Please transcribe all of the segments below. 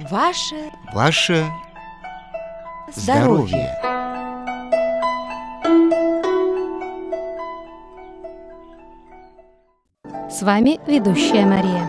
Ваше Ваше здоровье. здоровье. С вами ведущая Мария.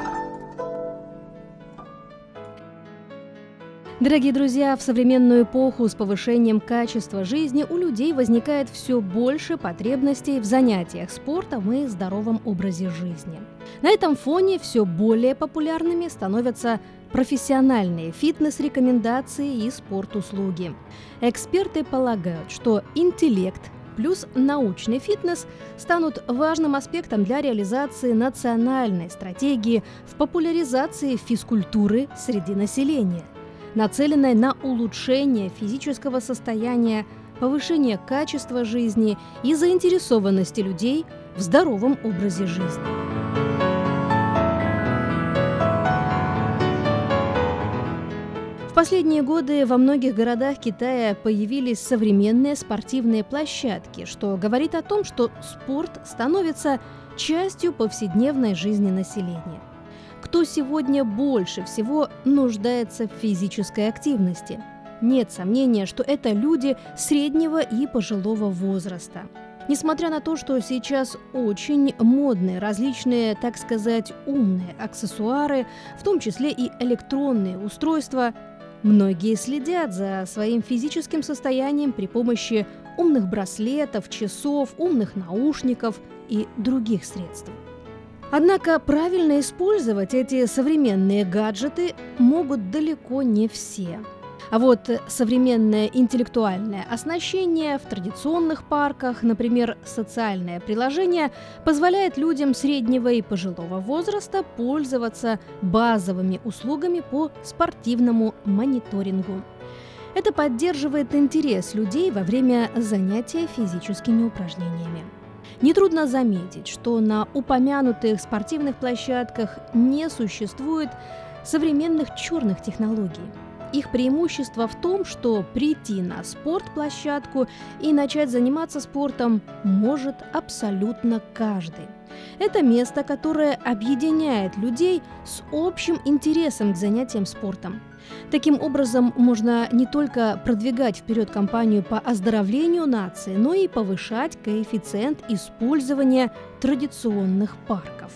Дорогие друзья, в современную эпоху с повышением качества жизни у людей возникает все больше потребностей в занятиях спортом и здоровом образе жизни. На этом фоне все более популярными становятся профессиональные фитнес-рекомендации и спорт-услуги. Эксперты полагают, что интеллект плюс научный фитнес станут важным аспектом для реализации национальной стратегии в популяризации физкультуры среди населения, нацеленной на улучшение физического состояния, повышение качества жизни и заинтересованности людей в здоровом образе жизни. Последние годы во многих городах Китая появились современные спортивные площадки, что говорит о том, что спорт становится частью повседневной жизни населения. Кто сегодня больше всего нуждается в физической активности? Нет сомнения, что это люди среднего и пожилого возраста. Несмотря на то, что сейчас очень модные различные, так сказать, умные аксессуары, в том числе и электронные устройства, Многие следят за своим физическим состоянием при помощи умных браслетов, часов, умных наушников и других средств. Однако правильно использовать эти современные гаджеты могут далеко не все. А вот современное интеллектуальное оснащение в традиционных парках, например, социальное приложение, позволяет людям среднего и пожилого возраста пользоваться базовыми услугами по спортивному мониторингу. Это поддерживает интерес людей во время занятия физическими упражнениями. Нетрудно заметить, что на упомянутых спортивных площадках не существует современных черных технологий – их преимущество в том, что прийти на спортплощадку и начать заниматься спортом может абсолютно каждый. Это место, которое объединяет людей с общим интересом к занятиям спортом. Таким образом, можно не только продвигать вперед кампанию по оздоровлению нации, но и повышать коэффициент использования традиционных парков.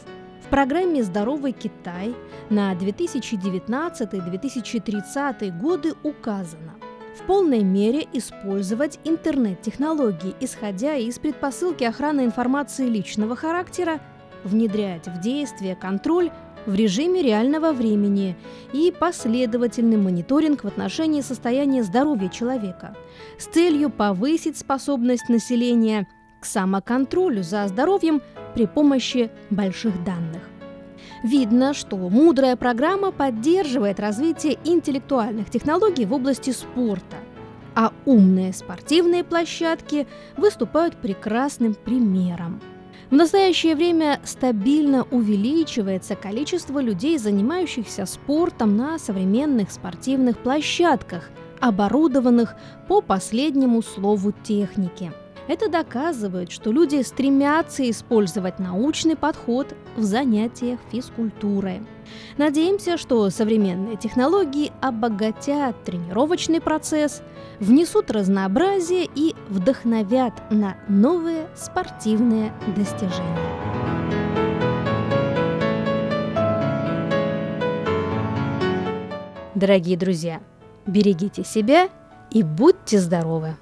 В программе «Здоровый Китай» на 2019-2030 годы указано. В полной мере использовать интернет-технологии, исходя из предпосылки охраны информации личного характера, внедрять в действие контроль в режиме реального времени и последовательный мониторинг в отношении состояния здоровья человека с целью повысить способность населения к самоконтролю за здоровьем при помощи больших данных. Видно, что мудрая программа поддерживает развитие интеллектуальных технологий в области спорта, а умные спортивные площадки выступают прекрасным примером. В настоящее время стабильно увеличивается количество людей, занимающихся спортом на современных спортивных площадках, оборудованных по последнему слову техники – это доказывает, что люди стремятся использовать научный подход в занятиях физкультурой. Надеемся, что современные технологии обогатят тренировочный процесс, внесут разнообразие и вдохновят на новые спортивные достижения. Дорогие друзья, берегите себя и будьте здоровы!